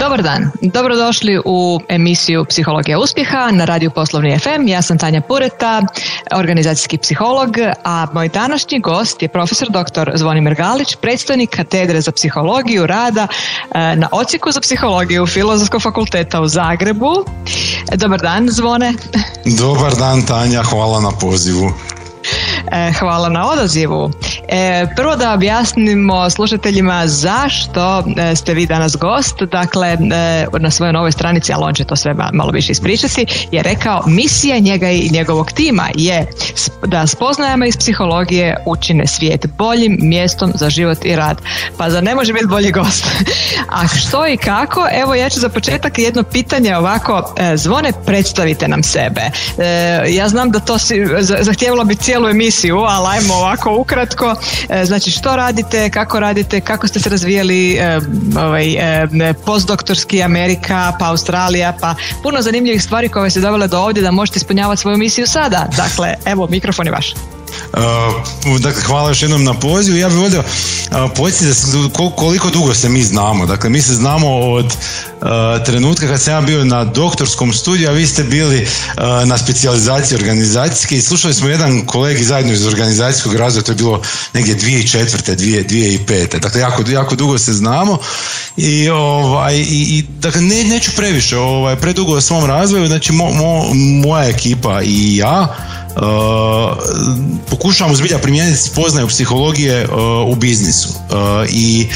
Dobar dan, dobrodošli u emisiju Psihologija uspjeha na radiju Poslovni FM. Ja sam Tanja Pureta, organizacijski psiholog, a moj današnji gost je profesor dr. Zvonimir Galić, predstojnik katedre za psihologiju rada e, na Ocijeku za psihologiju Filozofskog fakulteta u Zagrebu. Dobar dan, Zvone. Dobar dan, Tanja, hvala na pozivu. E, hvala na odazivu. E, prvo da objasnimo slušateljima zašto e, ste vi danas gost. Dakle, na svojoj novoj stranici, ali on će to sve malo više ispričati, je rekao misija njega i njegovog tima je da spoznajama iz psihologije učine svijet boljim mjestom za život i rad. Pa za ne može biti bolji gost? A što i kako? Evo ja ću za početak jedno pitanje ovako, zvone predstavite nam sebe. Ja znam da to si, zahtijevalo bi cijelu emisiju, ali ajmo ovako ukratko. E, znači što radite, kako radite, kako ste se razvijali e, ovaj, e, postdoktorski Amerika, pa Australija, pa puno zanimljivih stvari koje se dovele do ovdje da možete ispunjavati svoju misiju sada. Dakle, evo, mikrofon je vaš. Uh, dakle, hvala još jednom na pozivu. Ja bih volio uh, podsjetiti koliko dugo se mi znamo. Dakle, mi se znamo od uh, trenutka kad sam ja bio na doktorskom studiju, a vi ste bili na specijalizaciji organizacijske i slušali smo jedan kolegi zajedno iz organizacijskog razvoja, to je bilo negdje 2004. 2005. Dakle, jako, jako dugo se znamo i, ovaj, i, i dakle, ne, neću previše, ovaj, predugo o svom razvoju, znači mo, moja ekipa i ja pokušavamo zbilja primijeniti spoznaju psihologije uh, u biznisu uh, i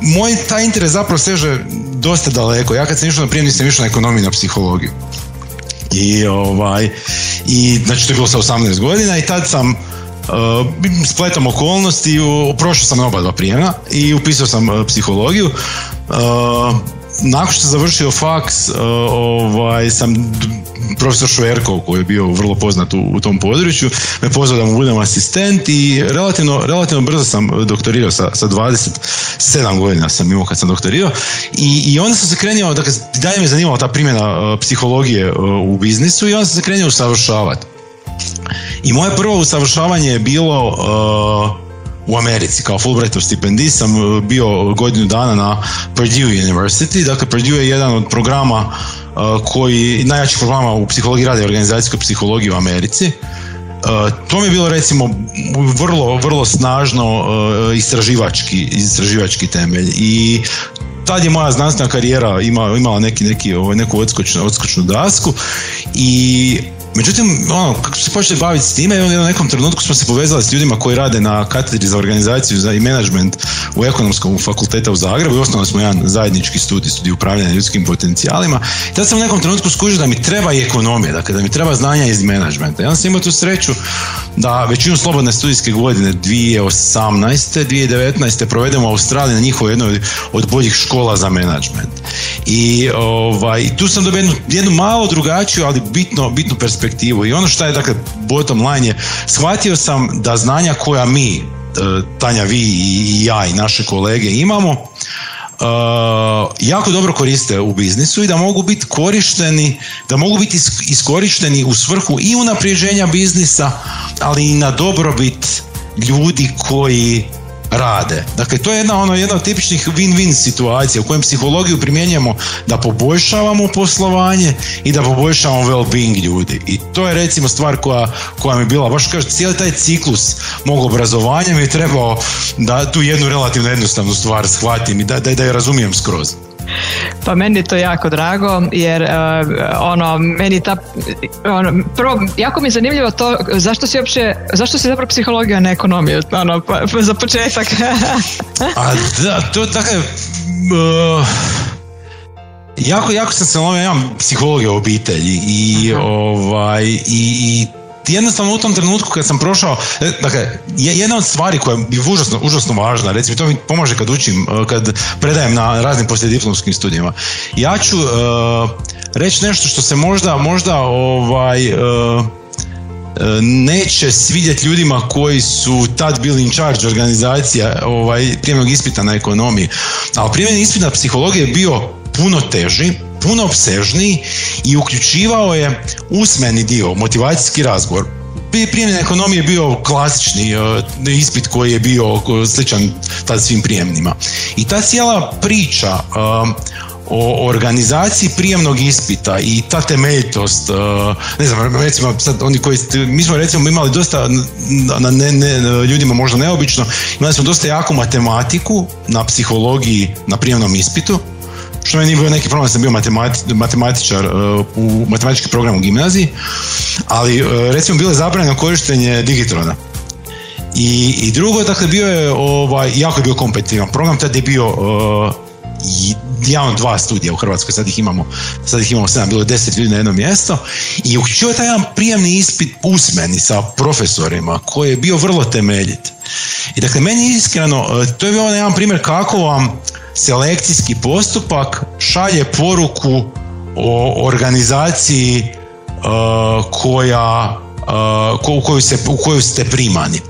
moj taj interes zapravo seže dosta daleko. Ja kad sam išao na prijem nisam išao na ekonomiju na psihologiju. I ovaj i znači to je bilo sa 18 godina i tad sam Uh, spletom okolnosti, prošao sam oba dva prijema i upisao sam psihologiju. Uh, nakon što sam završio faks, uh, ovaj, sam profesor Šverkov koji je bio vrlo poznat u, u tom području me pozvao da mu budem asistent i relativno, relativno brzo sam doktorirao sa, sa 27 godina sam imao kad sam doktorirao i, i onda sam se krenuo, dakle dalje me zanimala ta primjena uh, psihologije uh, u biznisu i onda sam se krenuo usavršavati. I moje prvo usavršavanje je bilo uh, u Americi kao Fulbrightov stipendist sam uh, bio godinu dana na Purdue University. Dakle, Purdue je jedan od programa uh, koji, najjačih programa u psihologiji rada i organizacijskoj psihologiji u Americi. Uh, to mi je bilo recimo vrlo, vrlo snažno istraživački, istraživački temelj i tad je moja znanstvena karijera imala, imala neki, neki, ovaj, neku odskočnu, odskočnu dasku i Međutim, ono, kako se počeli baviti s time, u nekom trenutku smo se povezali s ljudima koji rade na katedri za organizaciju za i management u ekonomskom fakulteta u Zagrebu i osnovali smo jedan zajednički studij, studij upravljanja ljudskim potencijalima. I tada sam u nekom trenutku skužio da mi treba i ekonomija, dakle da mi treba znanja iz menadžmenta. Ja sam imao tu sreću da većinu slobodne studijske godine 2018. 2019. provedemo u Australiji na njihovoj jednoj od boljih škola za menadžment. I ovaj, tu sam dobio jednu, jednu malo drugačiju, ali bitno, bitnu perspektivu perspektivu. I ono što je, dakle, bottom line je, shvatio sam da znanja koja mi, e, Tanja, vi i ja i naše kolege imamo, uh, jako dobro koriste u biznisu i da mogu biti korišteni, da mogu biti iskorišteni u svrhu i unapređenja biznisa, ali i na dobrobit ljudi koji rade. Dakle, to je jedna, ono, jedna od tipičnih win-win situacija u kojem psihologiju primjenjujemo da poboljšavamo poslovanje i da poboljšavamo well-being ljudi. I to je recimo stvar koja, koja mi je bila, baš kaže, cijeli taj ciklus mog obrazovanja mi je trebao da tu jednu relativno jednostavnu stvar shvatim i da, da, da je razumijem skroz. Pa meni je to jako drago jer uh, ono meni ta ono, prvo jako mi je zanimljivo to zašto si uopće zašto si zapravo psihologija na ekonomiju ono pa, pa za početak. A da to tako uh, jako jako sam se ja imam psihologiju obitelji i ovaj i, i jednostavno u tom trenutku kad sam prošao, e, dakle, jedna od stvari koja je užasno, užasno važna, recimo to mi pomaže kad učim, e, kad predajem na raznim poslijediplomskim studijima. Ja ću uh, reći nešto što se možda, možda ovaj, neće svidjeti ljudima koji su tad bili in charge organizacija ovaj, prijemnog ispita na ekonomiji. Ali prijemni ispit na psihologiji je bio puno teži, puno obsežniji i uključivao je usmeni dio, motivacijski razgovor, prijemne ekonomije bio klasični ispit koji je bio sličan tad svim prijemnima. I ta cijela priča o organizaciji prijemnog ispita i ta temeljitost, ne znam, recimo sad oni koji, mi smo recimo imali dosta, na ne, ne, ljudima možda neobično, imali smo dosta jaku matematiku na psihologiji na prijemnom ispitu, što meni bio neki problem, sam bio matematičar u matematički program u gimnaziji, ali recimo bilo je zabranjeno korištenje digitrona. I, I drugo, dakle, bio je, ovaj, jako je bio kompetitivan program, tada je bio jedan dva studija u Hrvatskoj, sad ih imamo, sad ih imamo sedam, bilo je deset ljudi na jedno mjesto i uključio je taj jedan prijemni ispit usmeni sa profesorima koji je bio vrlo temeljit. I dakle, meni iskreno, e, to je bio jedan primjer kako vam selekcijski postupak šalje poruku o organizaciji uh, koja u koju, se, u koju ste primani.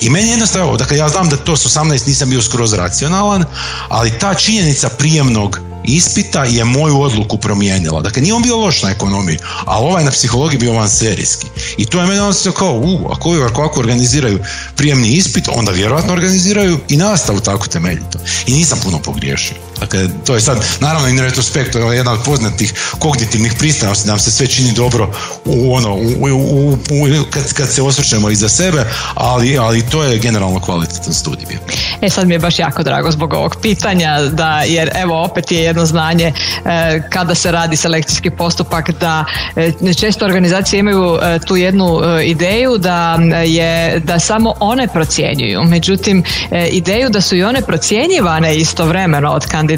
I meni je jednostavno, dakle ja znam da to s 18 nisam bio skroz racionalan, ali ta činjenica prijemnog ispita je moju odluku promijenila. Dakle, nije on bio loš na ekonomiji, ali ovaj na psihologiji bio van serijski. I to je meni ono kao, u, ako, ako organiziraju prijemni ispit, onda vjerojatno organiziraju i nastavu tako temeljito. I nisam puno pogriješio. Dakle, to je sad, naravno in retrospekt, je jedna od poznatih kognitivnih pristranosti, nam se sve čini dobro u ono, u, kad, kad se osvrćemo iza sebe, ali, ali to je generalno kvalitetan studij bio. E sad mi je baš jako drago zbog ovog pitanja, da, jer evo opet je jedno znanje e, kada se radi selekcijski postupak da e, često organizacije imaju e, tu jednu ideju da je da samo one procjenjuju. Međutim, ideju da su i one procjenjivane istovremeno od kandidata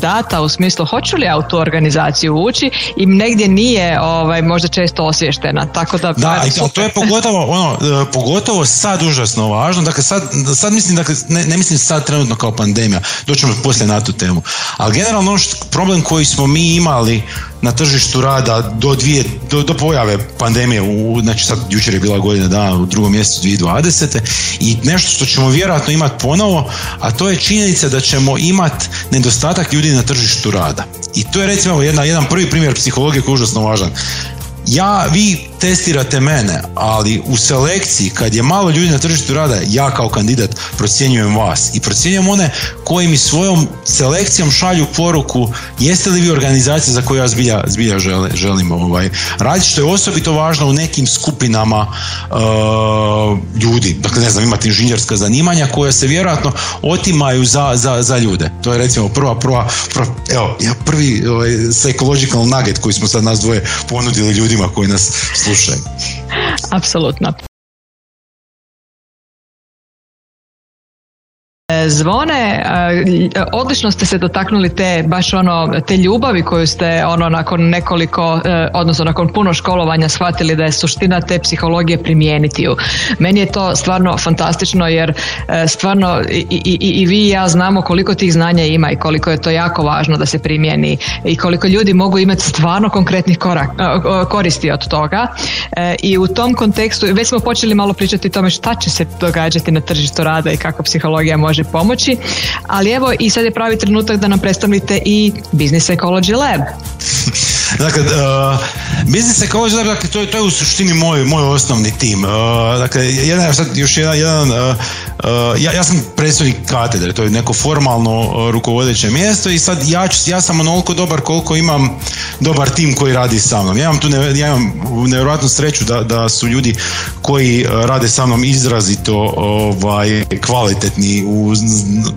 u smislu hoću li ja u tu organizaciju ući i negdje nije ovaj, možda često osvještena. Tako da, da, to je pogotovo, ono, pogotovo sad užasno važno. Dakle, sad, sad mislim, dakle, ne, ne mislim sad trenutno kao pandemija, doćemo poslije na tu temu. Ali generalno ono što, problem koji smo mi imali na tržištu rada do, dvije, do, do pojave pandemije, u, znači sad jučer je bila godina dana u drugom mjesecu 2020. i nešto što ćemo vjerojatno imati ponovo, a to je činjenica da ćemo imati nedostatak ljudi na tržištu rada. I to je recimo jedna, jedan prvi primjer psihologije koji je užasno važan. Ja, vi testirate mene, ali u selekciji kad je malo ljudi na tržištu rada, ja kao kandidat procjenjujem vas i procjenjujem one koji mi svojom selekcijom šalju poruku jeste li vi organizacija za koju ja zbilja, zbilja želim, ovaj, raditi, što je osobito važno u nekim skupinama uh, ljudi. Dakle, ne znam, imate inženjerska zanimanja koja se vjerojatno otimaju za, za, za ljude. To je recimo prva, prva, prva evo, ja prvi ovaj, psychological nugget koji smo sad nas dvoje ponudili ljudima koji nas slušaju слушай. Абсолютно. Zvone, odlično ste se dotaknuli te baš ono te ljubavi koju ste ono nakon nekoliko e, odnosno nakon puno školovanja shvatili da je suština te psihologije primijeniti ju. Meni je to stvarno fantastično jer e, stvarno i, i, i vi i ja znamo koliko tih znanja ima i koliko je to jako važno da se primijeni i koliko ljudi mogu imati stvarno konkretnih korak, koristi od toga e, i u tom kontekstu već smo počeli malo pričati o tome šta će se događati na tržištu rada i kako psihologija može pomoći, ali evo i sad je pravi trenutak da nam predstavite i Business Ecology Lab. dakle, uh, Business Lab, dakle, to, je, to je u suštini moj, moj osnovni tim. Uh, dakle, jedan, sad još jedan, jedan uh, uh, ja, ja sam predsjednik katedre, to je neko formalno uh, rukovodeće mjesto i sad ja, ja sam onoliko dobar koliko imam dobar tim koji radi sa mnom. Ja imam tu ne, ja imam nevjerojatnu sreću da, da su ljudi koji rade sa mnom izrazito ovaj, kvalitetni u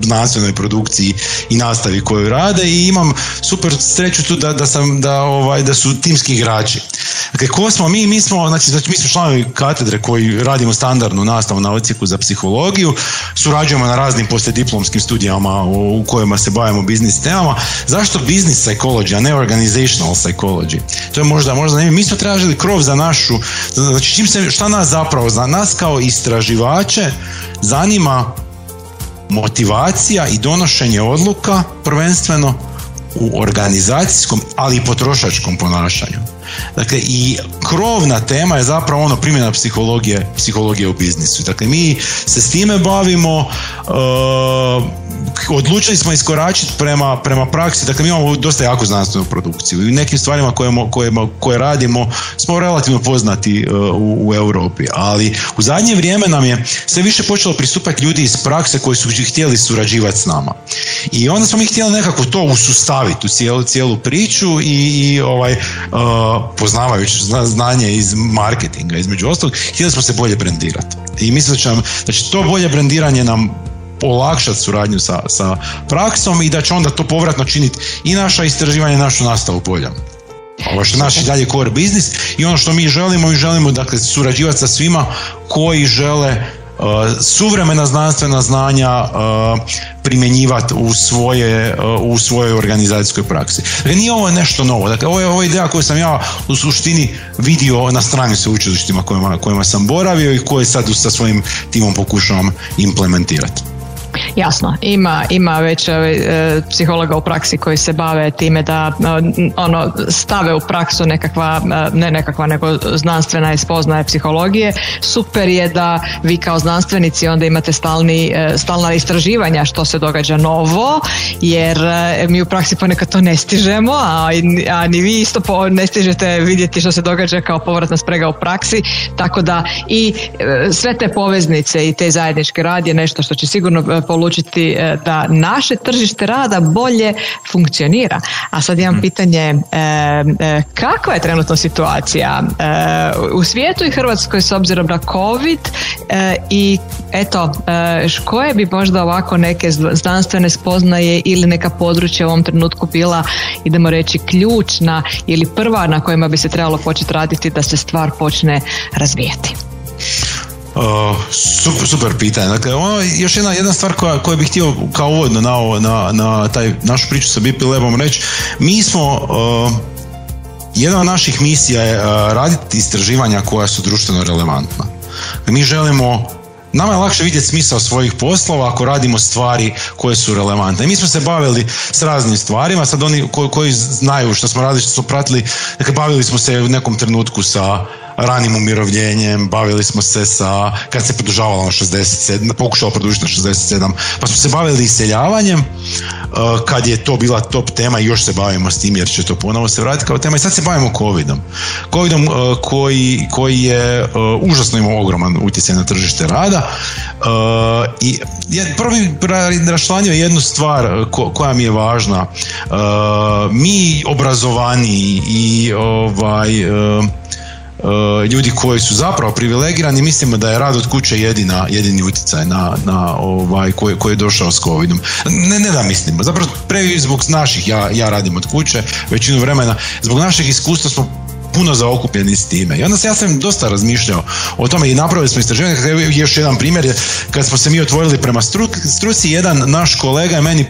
znanstvenoj produkciji i nastavi koju rade i imam super sreću tu da, da, sam, da, ovaj, da su timski igrači. Dakle, ko smo mi? Mi smo, znači, znači, mi smo članovi katedre koji radimo standardnu nastavu na odsjeku za psihologiju, surađujemo na raznim poslijediplomskim studijama u kojima se bavimo biznis temama. Zašto business psychology, a ne organizational psychology? To je možda, možda ne, mi smo tražili krov za našu, znači čim se, šta nas zapravo, za nas kao istraživače zanima motivacija i donošenje odluka prvenstveno u organizacijskom, ali i potrošačkom ponašanju. Dakle, i krovna tema je zapravo ono primjena psihologije, psihologije u biznisu. Dakle, mi se s time bavimo, uh, odlučili smo iskoračiti prema, prema praksi, dakle mi imamo dosta jako znanstvenu produkciju i nekim stvarima koje, koje, koje radimo smo relativno poznati uh, u, u, Europi, ali u zadnje vrijeme nam je sve više počelo pristupati ljudi iz prakse koji su htjeli surađivati s nama. I onda smo mi htjeli nekako to usustaviti u cijelu, cijelu priču i, i ovaj, uh, poznavajući znanje iz marketinga između ostalog, htjeli smo se bolje brendirati. I mislim da će, nam, da to bolje brendiranje nam olakšati suradnju sa, sa praksom i da će onda to povratno činiti i naša istraživanja i našu nastavu polja. Ovo što naš i dalje core biznis i ono što mi želimo, mi želimo dakle surađivati sa svima koji žele uh, suvremena znanstvena znanja uh, primjenjivati u, svoje, uh, u svojoj organizacijskoj praksi. Dakle, nije ovo nešto novo. Dakle, ovo je, ovo ideja koju sam ja u suštini vidio na strani sveučilištima kojima, kojima sam boravio i koje sad sa svojim timom pokušavam implementirati. Jasno, ima, ima već e, psihologa u praksi koji se bave time da e, ono stave u praksu nekakva, e, ne nekakva nego znanstvena i spoznaje psihologije. Super je da vi kao znanstvenici onda imate stalni, stalna istraživanja što se događa novo, jer mi u praksi ponekad to ne stižemo, a, a ni vi isto po, ne stižete vidjeti što se događa kao povratna sprega u praksi, tako da i sve te poveznice i te zajedničke rad je nešto što će sigurno polučiti e, da naše tržište rada bolje funkcionira. A sad imam hmm. pitanje e, e, kakva je trenutno situacija u svijetu i Hrvatskoj s obzirom na COVID i eto koje bi možda ovako neke znanstvene spoznaje ili neka područja u ovom trenutku bila idemo reći ključna ili prva na kojima bi se trebalo početi raditi da se stvar počne razvijati. Super, super pitanje. Dakle, ono, još jedna, jedna stvar koja, koju bih htio kao uvodno na, na, na taj, našu priču sa BP Labom reći, mi smo uh, jedna od naših misija je uh, raditi istraživanja koja su društveno relevantna. Mi želimo Nama je lakše vidjeti smisao svojih poslova ako radimo stvari koje su relevantne. Mi smo se bavili s raznim stvarima, sad oni koji znaju što smo radili, što su pratili, dakle bavili smo se u nekom trenutku sa ranim umirovljenjem, bavili smo se sa, kad se produžavalo na 67, pokušalo produžiti na 67, pa smo se bavili iseljavanjem, uh, kad je to bila top tema i još se bavimo s tim jer će to ponovo se vratiti kao tema i sad se bavimo covidom. Covidom uh, koji, koji je uh, užasno imao ogroman utjecaj na tržište rada i prvi rašlanio jednu stvar koja mi je važna. Mi obrazovani i ovaj E, ljudi koji su zapravo privilegirani mislimo da je rad od kuće jedina, jedini utjecaj na, na ovaj, koji, koji je došao s covidom. Ne, ne da mislimo, zapravo pre zbog naših, ja, ja radim od kuće većinu vremena, zbog naših iskustva smo puno zaokupljeni s time. I onda se ja sam dosta razmišljao o tome i napravili smo istraživanje. Još jedan primjer je kad smo se mi otvorili prema struci, jedan naš kolega je meni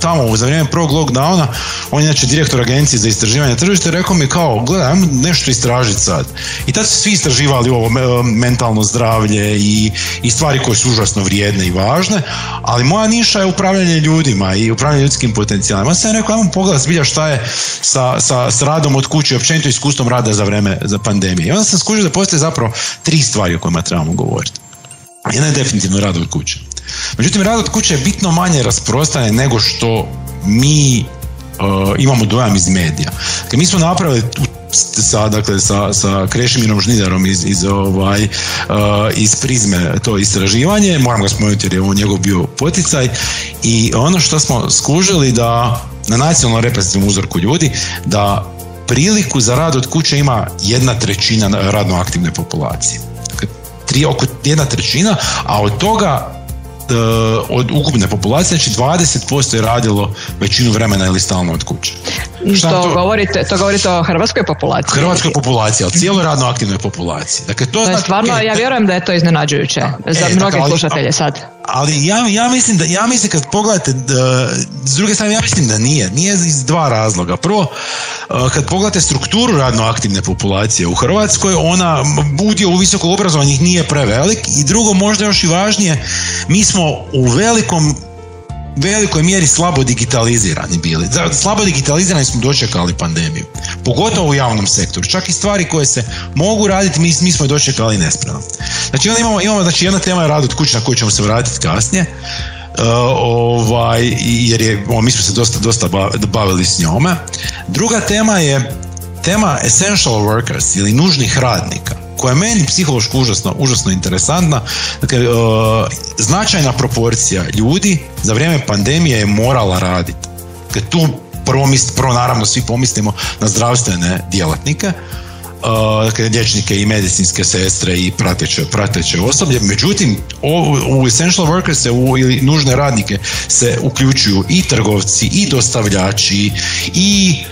tamo za vrijeme prvog lockdowna, on je inače direktor agencije za istraživanje tržišta rekao mi kao, gledaj, nešto istražiti sad. I tad su svi istraživali ovo mentalno zdravlje i, i stvari koje su užasno vrijedne i važne, ali moja niša je upravljanje ljudima i upravljanje ljudskim potencijalima. Ja sam rekao, ajmo pogledati zbilja šta je sa, sa, s radom od kuće i općenito iskustvom rada za vrijeme za pandemije. I onda sam skužio da postoje zapravo tri stvari o kojima trebamo govoriti. Jedna je definitivno rad od kuće. Međutim, rad od kuće je bitno manje rasprostranjen nego što mi uh, imamo dojam iz medija. Dakle, mi smo napravili sa, dakle, sa, sa Krešimirom Žnidarom iz, iz, ovaj, uh, iz prizme to istraživanje, moram ga spomenuti jer je on njegov bio poticaj i ono što smo skužili da na nacionalnom reprezentativnom uzorku ljudi da priliku za rad od kuće ima jedna trećina radno aktivne populacije. Dakle, tri, oko jedna trećina, a od toga od ukupne populacije, znači 20% je radilo većinu vremena ili stalno od kuće. Šta to, to, govorite, to govorite o hrvatskoj populaciji? Hrvatskoj populaciji, ali cijelo radno aktivnoj populaciji. Dakle, to, znači, stvarno, ja vjerujem da je to iznenađujuće za e, mnoge slušatelje sad. Ali ja, ja, mislim da, ja mislim kad pogledate, da, s druge strane ja mislim da nije. Nije iz dva razloga. Prvo, e, kad pogledate strukturu radno aktivne populacije u Hrvatskoj, ona udio u visoko obrazovanih nije prevelik i drugo, možda još i važnije, mi smo u velikom velikoj mjeri slabo digitalizirani bili. Slabo digitalizirani smo dočekali pandemiju. Pogotovo u javnom sektoru. Čak i stvari koje se mogu raditi, mi, mi smo dočekali nespremno. Znači, onda imamo, imamo znači, jedna tema je rad od kuće na koju ćemo se vratiti kasnije. ovaj, jer je, o, mi smo se dosta, dosta bavili s njome. Druga tema je tema essential workers ili nužnih radnika koja je meni psihološko užasno, užasno interesantna. Dakle, značajna proporcija ljudi za vrijeme pandemije je morala raditi. Dakle, tu prvo, prvo naravno svi pomislimo na zdravstvene djelatnike, dakle, liječnike i medicinske sestre i prateće, prateće osoblje. Međutim, u essential workers u, ili nužne radnike se uključuju i trgovci, i dostavljači, i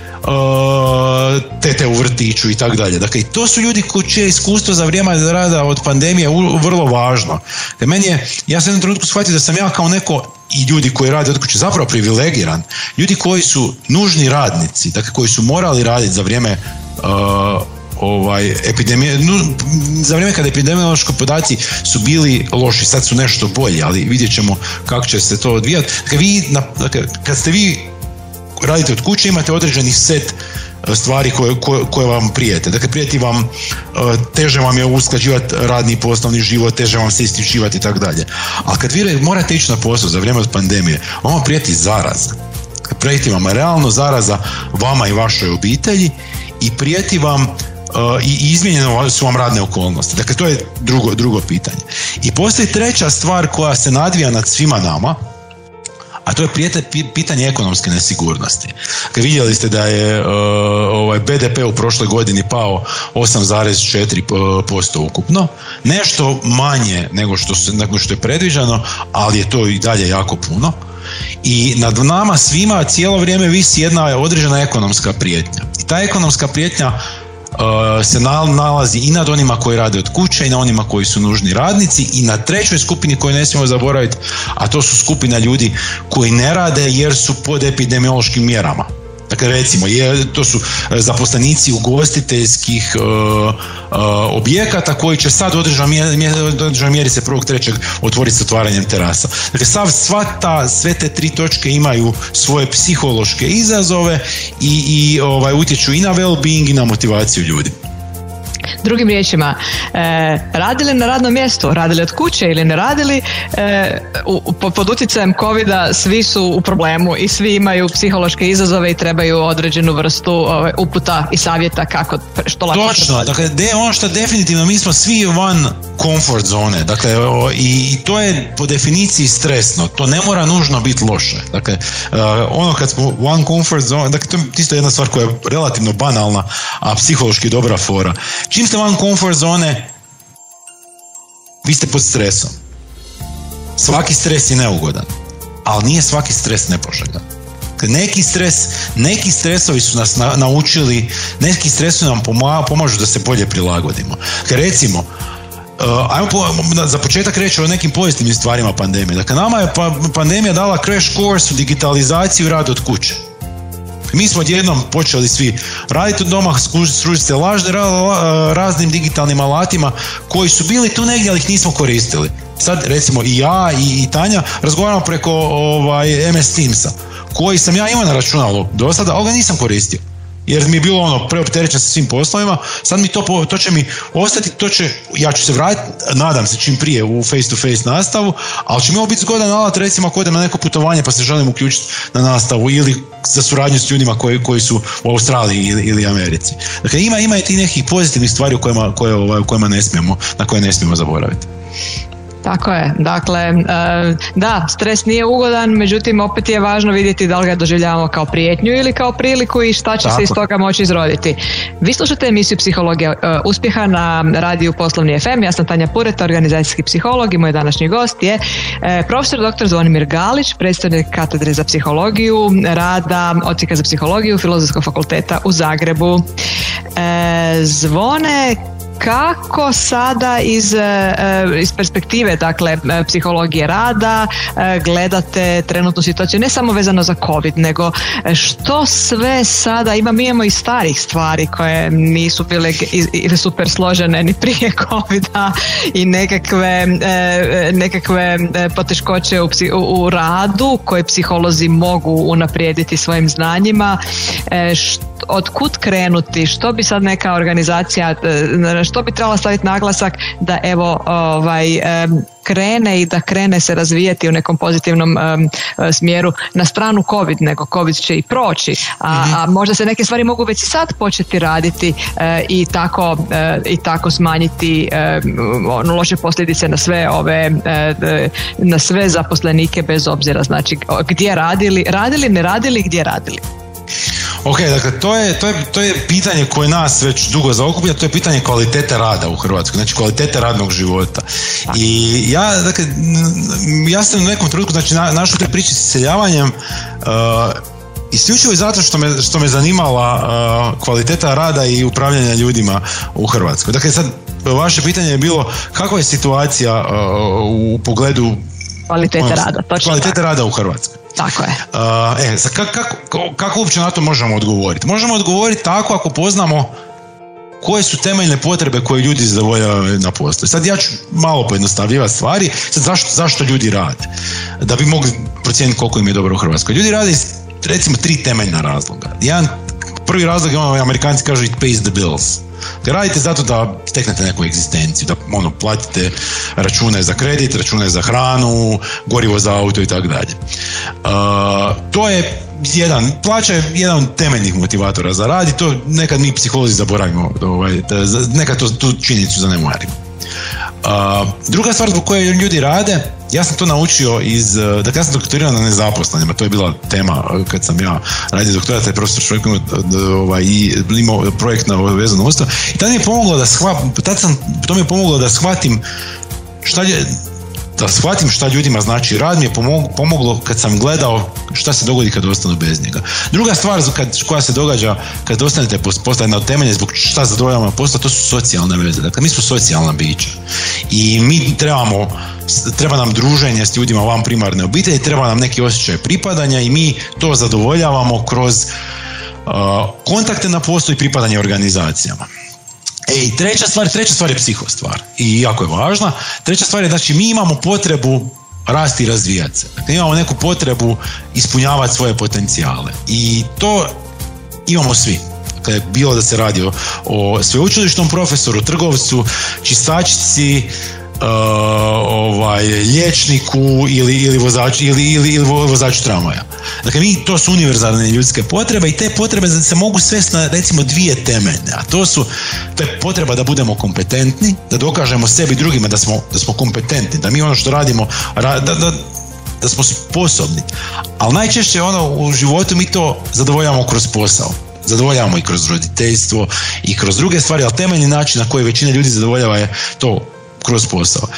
tete u vrtiću i tako dalje. Dakle, to su ljudi koji čije iskustvo za vrijeme rada od pandemije vrlo važno. Dakle, meni je, ja sam jednom trenutku shvatio da sam ja kao neko i ljudi koji rade od kuće zapravo privilegiran. Ljudi koji su nužni radnici, dakle koji su morali raditi za vrijeme ovaj, epidemije, za vrijeme kada epidemiološki podaci su bili loši, sad su nešto bolji, ali vidjet ćemo kako će se to odvijati. Dakle, vi, dakle, kad ste vi radite od kuće imate određeni set e, stvari koje, koje, koje vam prijete. Dakle, prijeti vam, e, teže vam je usklađivati radni poslovni život, teže vam se ističivati i tako dalje. Ali kad vi morate ići na posao za vrijeme od pandemije, vam prijeti zaraza. Prijeti vam realno zaraza vama i vašoj obitelji i prijeti vam Uh, i izmijenjeno su vam radne okolnosti. Dakle, to je drugo, drugo pitanje. I postoji treća stvar koja se nadvija nad svima nama, a to je prijete, pitanje ekonomske nesigurnosti. Vidjeli ste da je uh, ovaj BDP u prošloj godini pao 8,4% ukupno, nešto manje nego što, se, nego što je predviđeno, ali je to i dalje jako puno. I nad nama svima cijelo vrijeme visi jedna određena ekonomska prijetnja. I ta ekonomska prijetnja se nalazi i nad onima koji rade od kuće i na onima koji su nužni radnici i na trećoj skupini koju ne smijemo zaboraviti, a to su skupina ljudi koji ne rade jer su pod epidemiološkim mjerama. Dakle, recimo, je, to su e, zaposlenici ugostiteljskih uh, objekata koji će sad u određenoj mjeri se prvog trećeg otvoriti s otvaranjem terasa. Dakle, sav, sva ta, sve te tri točke imaju svoje psihološke izazove i, i ovaj, utječu i na well-being i na motivaciju ljudi. Drugim riječima, e, radili na radnom mjestu, radili od kuće ili ne radili, e, u, pod utjecajem covida svi su u problemu i svi imaju psihološke izazove i trebaju određenu vrstu ove, uputa i savjeta kako što lakše. Točno, dakle, de, ono što definitivno mi smo svi van comfort zone, dakle, i, to je po definiciji stresno, to ne mora nužno biti loše. Dakle, uh, ono kad smo one comfort zone, dakle, to je isto jedna stvar koja je relativno banalna, a psihološki dobra fora. Čim ste van comfort zone, vi ste pod stresom. Svaki stres je neugodan, ali nije svaki stres nepoželjan. Neki stres, neki stresovi su nas naučili, neki stresovi nam pomažu da se bolje prilagodimo. Recimo, uh, ajmo za početak reći o nekim pozitivnim stvarima pandemije. Dakle, nama je pa, pandemija dala crash course u digitalizaciju i rad od kuće. Mi smo odjednom počeli svi raditi od doma, služiti se lažne raznim digitalnim alatima koji su bili tu negdje, ali ih nismo koristili. Sad recimo i ja i, i Tanja razgovaramo preko ovaj, MS Teamsa koji sam ja imao na računalu do sada, ali ga nisam koristio jer mi je bilo ono preopterećen sa svim poslovima, sad mi to, to će mi ostati, to će, ja ću se vratiti, nadam se čim prije u face to face nastavu, ali će mi ovo biti zgodan alat recimo ako odem na neko putovanje pa se želim uključiti na nastavu ili za suradnju s ljudima koji, koji su u Australiji ili, ili Americi. Dakle, ima, ima i ti nekih pozitivnih stvari u kojima, koje, ovaj, kojima ne smijemo, na koje ne smijemo zaboraviti. Tako je, dakle, e, da, stres nije ugodan, međutim opet je važno vidjeti da li ga doživljavamo kao prijetnju ili kao priliku i šta će se iz toga moći izroditi. Vi slušate emisiju Psihologija e, uspjeha na radiju Poslovni FM, ja sam Tanja Pureta, organizacijski psiholog i moj današnji gost je e, profesor dr. Zvonimir Galić, predstavnik katedre za psihologiju, rada Odsjeka za psihologiju Filozofskog fakulteta u Zagrebu. Zvone, kako sada iz, e, iz perspektive dakle e, psihologije rada e, gledate trenutnu situaciju ne samo vezano za covid nego što sve sada ima? Mi imamo i starih stvari koje nisu bile super složene ni prije covida i nekakve nekakve poteškoće u, u radu koje psiholozi mogu unaprijediti svojim znanjima od kud krenuti, što bi sad neka organizacija, e, što bi trebala staviti naglasak da evo ovaj, krene i da krene se razvijati u nekom pozitivnom smjeru na stranu COVID, nego COVID će i proći, a, mhm. a možda se neke stvari mogu već sad početi raditi i, tako, i tako smanjiti ono, loše posljedice na sve ove na sve zaposlenike bez obzira znači gdje radili, radili, ne radili, gdje radili. Ok, dakle, to je, to, je, to je pitanje koje nas već dugo zaokuplja, to je pitanje kvalitete rada u Hrvatskoj, znači kvalitete radnog života. I ja, dakle, ja sam u nekom trenutku, znači, na, našo te priče s iseljavanjem, uh, Isključivo i zato što me, što me zanimala uh, kvaliteta rada i upravljanja ljudima u Hrvatskoj. Dakle, sad, vaše pitanje je bilo kakva je situacija uh, u pogledu kvalitete rada. kvalitete rada u Hrvatskoj. Tako je. Uh, e, kako, kako uopće na to možemo odgovoriti? Možemo odgovoriti tako ako poznamo koje su temeljne potrebe koje ljudi zadovoljavaju na poslu. Sad ja ću malo pojednostavljivati stvari. Sad zašto, zašto ljudi rade? Da bi mogli procijeniti koliko im je dobro u Hrvatskoj. Ljudi rade iz recimo tri temeljna razloga. Jedan prvi razlog je ono, amerikanci kažu it pays the bills. Radite zato da steknete neku egzistenciju, da ono, platite račune za kredit, račune za hranu, gorivo za auto i tako dalje. To je jedan, plaća je jedan od temeljnih motivatora za rad i to nekad mi psiholozi zaboravimo, ovaj, nekad to, tu činjenicu zanemarimo. Druga stvar zbog koje ljudi rade, ja sam to naučio iz, dakle ja sam doktorirao na nezaposlenima, to je bila tema kad sam ja radio doktorat, taj profesor Švojko ovaj, i imao projekt na vezano usta i tad mi je pomoglo da shvatim, tad sam, to mi je pomoglo da shvatim šta je, da shvatim šta ljudima znači rad mi je pomoglo kad sam gledao šta se dogodi kad ostanu bez njega. Druga stvar koja se događa kad ostanete postavljena od temelje zbog šta zadovoljavamo posla, to su socijalne veze. Dakle, mi smo socijalna bića i mi trebamo treba nam druženje s ljudima van primarne obitelji, treba nam neki osjećaj pripadanja i mi to zadovoljavamo kroz kontakte na poslu i pripadanje organizacijama. E, i treća stvar, treća stvar je psiho stvar i jako je važna. Treća stvar je znači mi imamo potrebu rasti i razvijati se. Dakle, imamo neku potrebu ispunjavati svoje potencijale. I to imamo svi. Dakle, bilo da se radi o, sveučilišnom profesoru, trgovcu, čistačici, Uh, ovaj, liječniku ili, ili, vozač, ili, ili, ili vozaču tramvaja. Dakle, mi, to su univerzalne ljudske potrebe i te potrebe se mogu svesti na recimo dvije temeljne, a to su to je potreba da budemo kompetentni, da dokažemo sebi drugima da smo, da smo kompetentni, da mi ono što radimo, da, da, da smo sposobni. Ali najčešće ono u životu mi to zadovoljavamo kroz posao zadovoljavamo i kroz roditeljstvo i kroz druge stvari, ali temeljni način na koji većina ljudi zadovoljava je to kroz posao.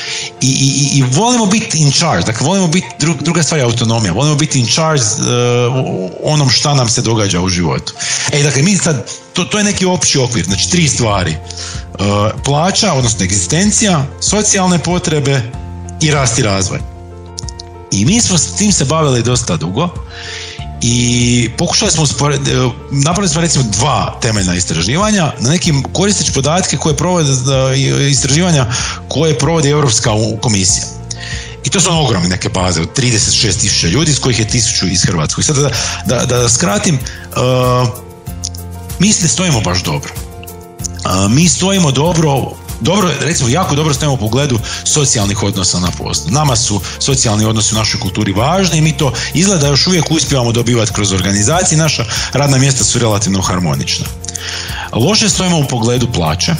I, i, i volimo biti in charge, dakle volimo biti, druga stvar je autonomija, volimo biti in charge uh, onom šta nam se događa u životu. E, dakle, mi sad, to, to je neki opći okvir, znači tri stvari. Uh, plaća, odnosno egzistencija, socijalne potrebe i rast i razvoj. I mi smo s tim se bavili dosta dugo i pokušali smo e, napravili smo recimo dva temeljna istraživanja na nekim koristeći podatke koje provode e, istraživanja koje provodi Europska komisija. I to su ogromne neke baze od 36 tisuća ljudi, iz kojih je tisuću iz Hrvatskoj. Sad da, da, da skratim, uh, mi ne stojimo baš dobro. mi stojimo dobro dobro, recimo jako dobro stojimo u pogledu socijalnih odnosa na poslu. Nama su socijalni odnosi u našoj kulturi važni i mi to izgleda još uvijek uspijevamo dobivati kroz organizacije. Naša radna mjesta su relativno harmonična. Loše stojimo u pogledu plaće. E,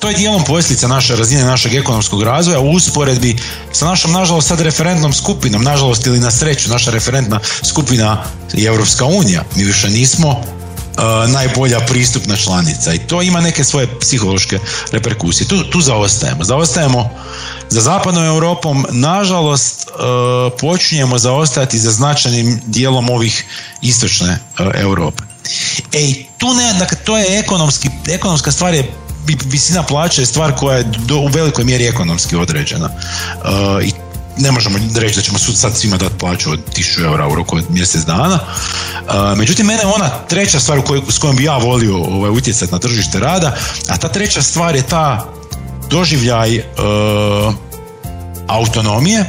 to je dijelom posljedica naše razine našeg ekonomskog razvoja u usporedbi sa našom, nažalost, sad referentnom skupinom, nažalost ili na sreću, naša referentna skupina je Europska unija. Mi više nismo najbolja pristupna članica i to ima neke svoje psihološke reperkusije. Tu, tu zaostajemo. Zaostajemo za zapadnom Europom, nažalost uh, počinjemo zaostajati za značajnim dijelom ovih istočne uh, Europe. Ej, tu ne, dakle, to je ekonomski, ekonomska stvar je visina plaće je stvar koja je do, u velikoj mjeri ekonomski određena. I ne možemo reći da ćemo sad svima dati plaću od 1000 eura u roku od mjesec dana. Međutim, mene ona treća stvar s kojom bi ja volio ovaj, utjecati na tržište rada, a ta treća stvar je ta doživljaj e, autonomije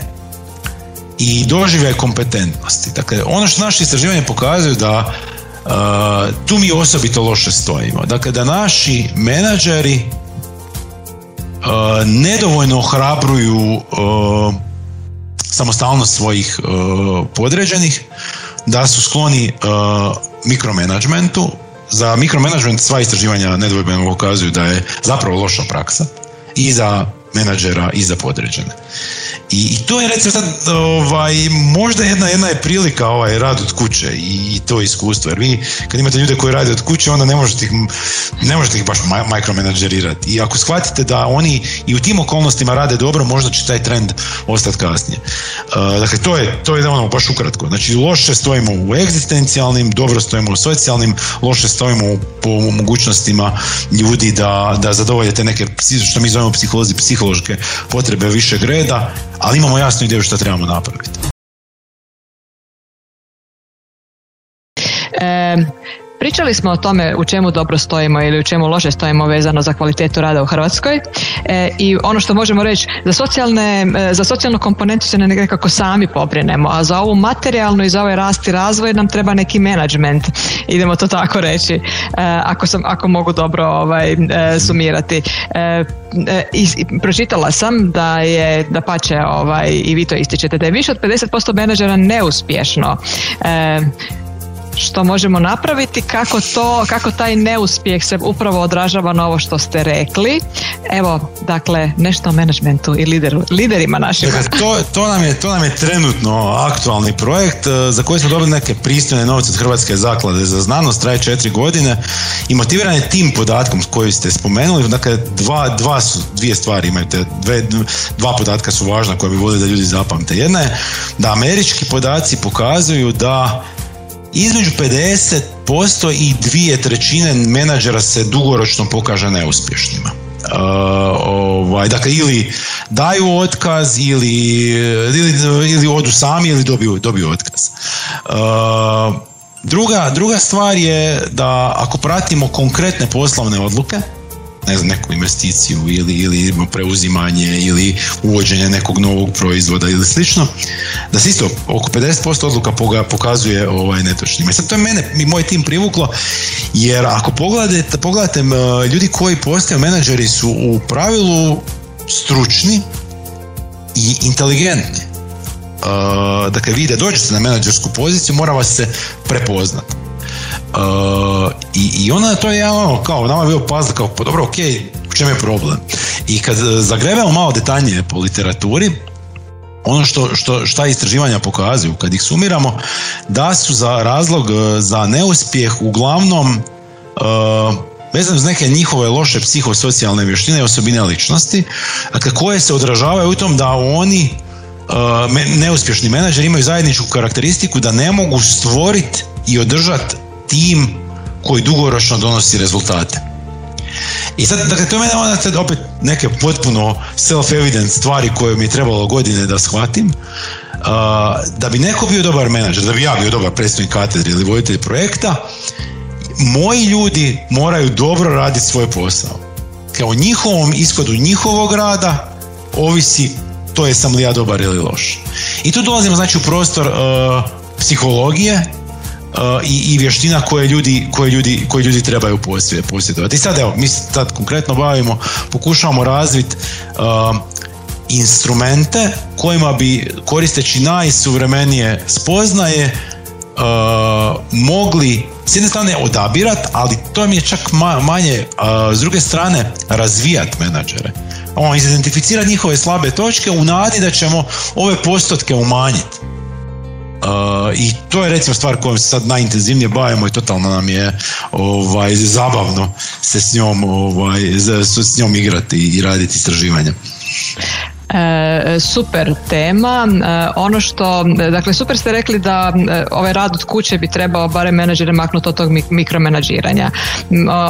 i doživljaj kompetentnosti. Dakle, ono što naše istraživanje pokazuju da tu mi osobito loše stojimo. Dakle, da naši menadžeri nedovoljno ohrabruju samostalnost svojih podređenih, da su skloni mikromanagementu. Za mikromanagement sva istraživanja nedvojbeno pokazuju da je zapravo loša praksa i za menadžera i za podređene. I, I, to je recimo sad, ovaj, možda jedna, jedna je prilika ovaj, rad od kuće i, to iskustvo, jer vi kad imate ljude koji rade od kuće, onda ne možete ih, ne možete ih baš mikromenadžerirati. I ako shvatite da oni i u tim okolnostima rade dobro, možda će taj trend ostati kasnije. Uh, dakle, to je, to je ono baš ukratko. Znači, loše stojimo u egzistencijalnim, dobro stojimo u socijalnim, loše stojimo po mogućnostima ljudi da, da zadovolje te neke, što mi zovemo psiholozi, psihološke potrebe višeg reda, ali imamo jasnu ideju što trebamo napraviti. Pričali smo o tome u čemu dobro stojimo ili u čemu loše stojimo vezano za kvalitetu rada u Hrvatskoj e, i ono što možemo reći za, socijalne, e, za socijalnu komponentu se nekako sami pobrinemo, a za ovu materijalnu i za ovaj rast i razvoj nam treba neki menadžment, idemo to tako reći, e, ako, sam, ako mogu dobro ovaj, e, sumirati. I, pročitala sam da je, da pače ovaj, i vi to ističete, da je više od 50% menadžera neuspješno što možemo napraviti, kako to, kako taj neuspjeh se upravo odražava na ovo što ste rekli. Evo, dakle, nešto o menadžmentu i lideru, liderima našima. Dakle, to, to, nam je, to nam je trenutno aktualni projekt e, za koji smo dobili neke pristojne novce od Hrvatske zaklade za znanost, traje četiri godine i motiviran je tim podatkom koji ste spomenuli. Dakle, dva, dva su, dvije stvari imaju, te, dve, dva podatka su važna koja bi volili da ljudi zapamte. Jedna je da američki podaci pokazuju da između 50% i dvije trećine menadžera se dugoročno pokaže neuspješnima. Uh, ovaj, dakle ili daju otkaz ili, ili, ili odu sami ili dobiju, dobiju otkaz. Uh, druga, druga stvar je da ako pratimo konkretne poslovne odluke, ne znam, neku investiciju ili, ili preuzimanje ili uvođenje nekog novog proizvoda ili slično, da se isto oko 50% odluka pokazuje ovaj netočnima. I sad to je mene i moj tim privuklo, jer ako pogledate, pogledate ljudi koji postaju menadžeri su u pravilu stručni i inteligentni. Uh, dakle, vi da dođete na menadžersku poziciju, mora vas se prepoznati. Uh, i, I onda to je ono, kao, nama je bio puzzle, kao, pa dobro, ok, u čem je problem? I kad zagrebemo malo detaljnije po literaturi, ono što, što šta istraživanja pokazuju, kad ih sumiramo, da su za razlog uh, za neuspjeh uglavnom uh, vezano uz neke njihove loše psihosocijalne vještine i osobine ličnosti, dakle koje se odražavaju u tom da oni neuspješni menadžeri imaju zajedničku karakteristiku da ne mogu stvoriti i održati tim koji dugoročno donosi rezultate. I sad, dakle, to je mene onda opet neke potpuno self-evident stvari koje mi je trebalo godine da shvatim. Uh, da bi neko bio dobar menadžer, da bi ja bio dobar predstavnik katedre ili voditelj projekta, moji ljudi moraju dobro raditi svoj posao. Kao njihovom ishodu njihovog rada ovisi to je sam li ja dobar ili loš. I tu dolazimo znači u prostor uh, psihologije, i, i vještina koje ljudi, koje ljudi, koje ljudi trebaju posjedovati. I sad evo, mi se sad konkretno bavimo, pokušavamo razviti uh, instrumente kojima bi koristeći najsuvremenije spoznaje uh, mogli s jedne strane odabirat, ali to mi je čak manje uh, s druge strane razvijat menadžere. On izidentificirati njihove slabe točke u nadi da ćemo ove postotke umanjiti. I to je recimo stvar kojom se sad najintenzivnije bavimo i totalno nam je ovaj, zabavno se s njom, ovaj, s njom igrati i raditi istraživanja. E, super tema. E, ono što, dakle, super ste rekli da e, ovaj rad od kuće bi trebao barem menadžere maknuti od tog mikromenadžiranja.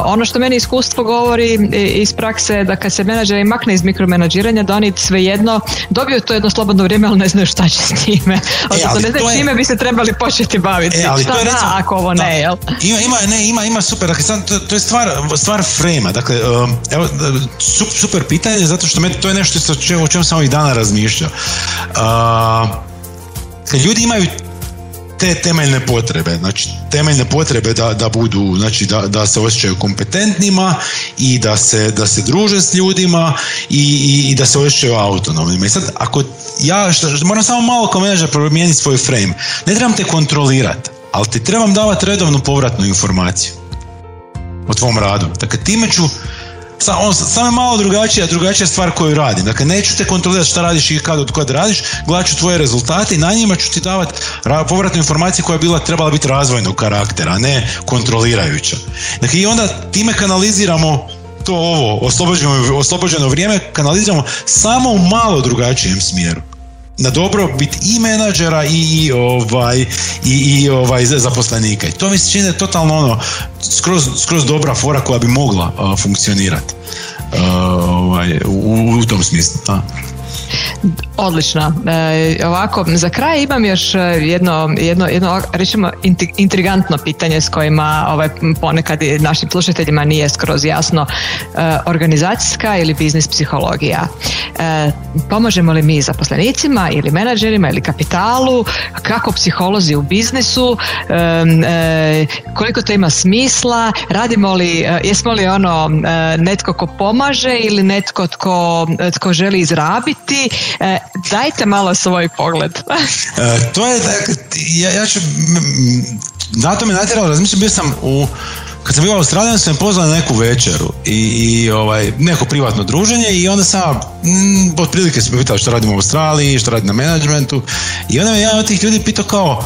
Ono što meni iskustvo govori iz prakse da kad se menadžeri makne iz mikromenadžiranja da oni svejedno dobiju to jedno slobodno vrijeme, ali ne znaju šta će s time. Odnosno, ne znaju je... čime bi se trebali početi baviti. E, ali šta to je, recimo, ako ovo ne, jel? Ima, ima, ne, ima, ima super. Dakle, to, to je stvar, stvar frema. Dakle, evo, super pitanje zato što me, to je nešto o čemu sam ovih dana razmišljao. kad ljudi imaju te temeljne potrebe, znači temeljne potrebe da, da budu, znači da, da se osjećaju kompetentnima i da se, da se druže s ljudima i, i, da se osjećaju autonomnima. I sad, ako ja šta, moram samo malo kao menadžer promijeniti svoj frame, ne trebam te kontrolirati, ali ti trebam davati redovnu povratnu informaciju o tvom radu. Dakle, time ću samo je malo drugačija, drugačija stvar koju radim. Dakle, neću te kontrolirati šta radiš i kad od kod radiš, gledat ću tvoje rezultate i na njima ću ti davati povratnu informaciju koja je bila, trebala biti razvojnog karaktera, a ne kontrolirajuća. Dakle, i onda time kanaliziramo to ovo, oslobođeno, oslobođeno vrijeme, kanaliziramo samo u malo drugačijem smjeru na dobrobit i menadžera i, ovaj, i, i ovaj, zaposlenika. I to mi se čini totalno ono, skroz, skroz dobra fora koja bi mogla uh, funkcionirati uh, ovaj, u, u, tom smislu. Da. Odlično. E, ovako, za kraj imam još e, jedno, jedno, jedno rečemo, intrigantno pitanje s kojima ovaj, ponekad našim slušateljima nije skroz jasno. E, organizacijska ili biznis psihologija. E, pomažemo li mi zaposlenicima ili menadžerima ili kapitalu? Kako psiholozi u biznisu? E, koliko to ima smisla? Radimo li, jesmo li ono netko ko pomaže ili netko tko, tko želi izrabiti? Dajte malo svoj pogled. E, to je, ja, ja ću, na to me natjeralo razmišljam, bio sam u, kad sam bio u Australiji, sam pozvao na neku večeru i, i ovaj, neko privatno druženje i onda sam, m, otprilike sam pitao što radim u Australiji, što radim na menadžmentu i onda me jedan od tih ljudi pitao kao,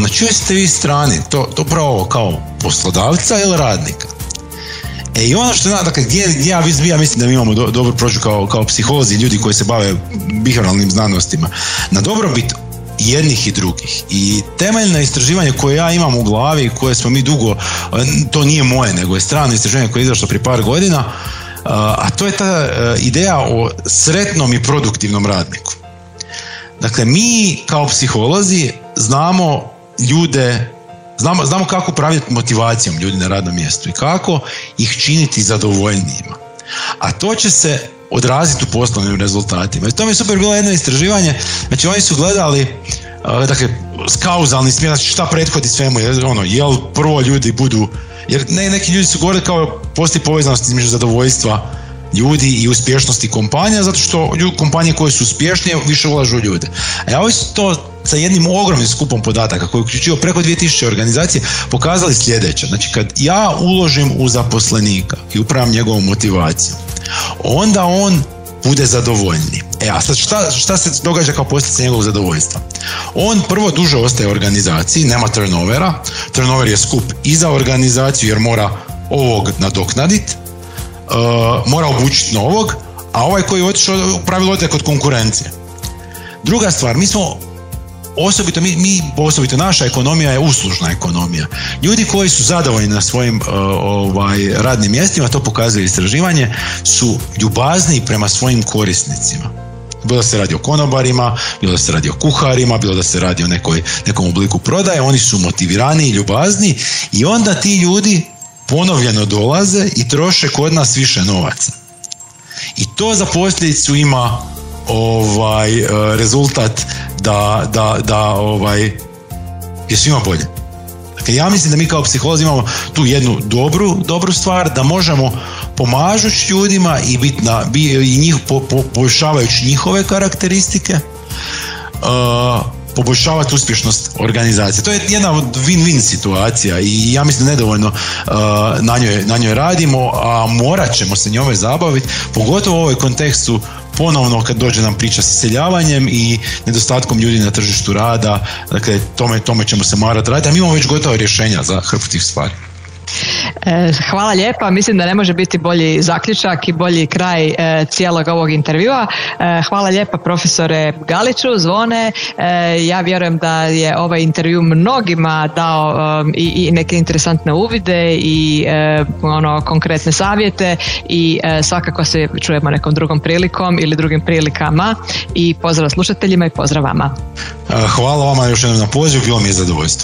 na čijoj ste vi strani, to, to upravo kao poslodavca ili radnika? E i ono što dakle, gdje, gdje ja, ja mislim da mi imamo do, dobru prođu kao, kao psiholozi, ljudi koji se bave behavioralnim znanostima, na dobrobit jednih i drugih. I temeljno istraživanje koje ja imam u glavi, koje smo mi dugo, to nije moje, nego je strano istraživanje koje je izašlo prije par godina, a to je ta e, ideja o sretnom i produktivnom radniku. Dakle, mi kao psiholozi znamo ljude Znamo, znamo kako upravljati motivacijom ljudi na radnom mjestu i kako ih činiti zadovoljnijima. A to će se odraziti u poslovnim rezultatima. I to mi je super bilo jedno istraživanje. Znači oni su gledali dakle, skauzalni smjer, znači šta prethodi svemu, ono, jel prvo ljudi budu, jer ne, neki ljudi su govorili kao postoji povezanost između zadovoljstva ljudi i uspješnosti kompanija, zato što kompanije koje su uspješnije više ulažu u ljude. A ja su to sa jednim ogromnim skupom podataka koji je uključio preko 2000 organizacije pokazali sljedeće. Znači kad ja uložim u zaposlenika i upravim njegovom motivaciju, onda on bude zadovoljni. E a sad šta, šta se događa kao posljedica njegovog zadovoljstva? On prvo duže ostaje u organizaciji, nema turnovera. Turnover je skup i za organizaciju jer mora ovog nadoknaditi, uh, mora obučiti novog, a ovaj koji je otišao u pravilu ode kod konkurencije. Druga stvar, mi smo osobito mi, mi, osobito naša ekonomija je uslužna ekonomija. Ljudi koji su zadovoljni na svojim uh, ovaj, radnim mjestima, to pokazuje istraživanje, su ljubazni prema svojim korisnicima. Bilo da se radi o konobarima, bilo da se radi o kuharima, bilo da se radi o nekoj, nekom obliku prodaje, oni su motivirani i ljubazni i onda ti ljudi ponovljeno dolaze i troše kod nas više novaca. I to za posljedicu ima ovaj e, rezultat da, da, da ovaj je svima bolje. Dakle, ja mislim da mi kao psiholozi imamo tu jednu dobru, dobru stvar da možemo pomažući ljudima i bit na, i njih po, poboljšavajući njihove karakteristike uh, poboljšavati uspješnost organizacije. To je jedna win-win situacija i ja mislim da nedovoljno uh, na, njoj, na njoj radimo, a morat ćemo se njome zabaviti, pogotovo u ovoj kontekstu ponovno kad dođe nam priča s iseljavanjem i nedostatkom ljudi na tržištu rada, dakle tome, tome ćemo se morati raditi, a mi imamo već gotova rješenja za hrpu tih stvari. E, hvala lijepa, mislim da ne može biti bolji zaključak i bolji kraj e, cijelog ovog intervjua. E, hvala lijepa profesore Galiću, Zvone. Ja vjerujem da je ovaj intervju mnogima dao i, neke interesantne uvide i ono konkretne savjete i svakako se čujemo nekom drugom prilikom ili drugim prilikama i pozdrav slušateljima i pozdrav vama. Hvala vama još jednom na pozivu, bilo mi je zadovoljstvo.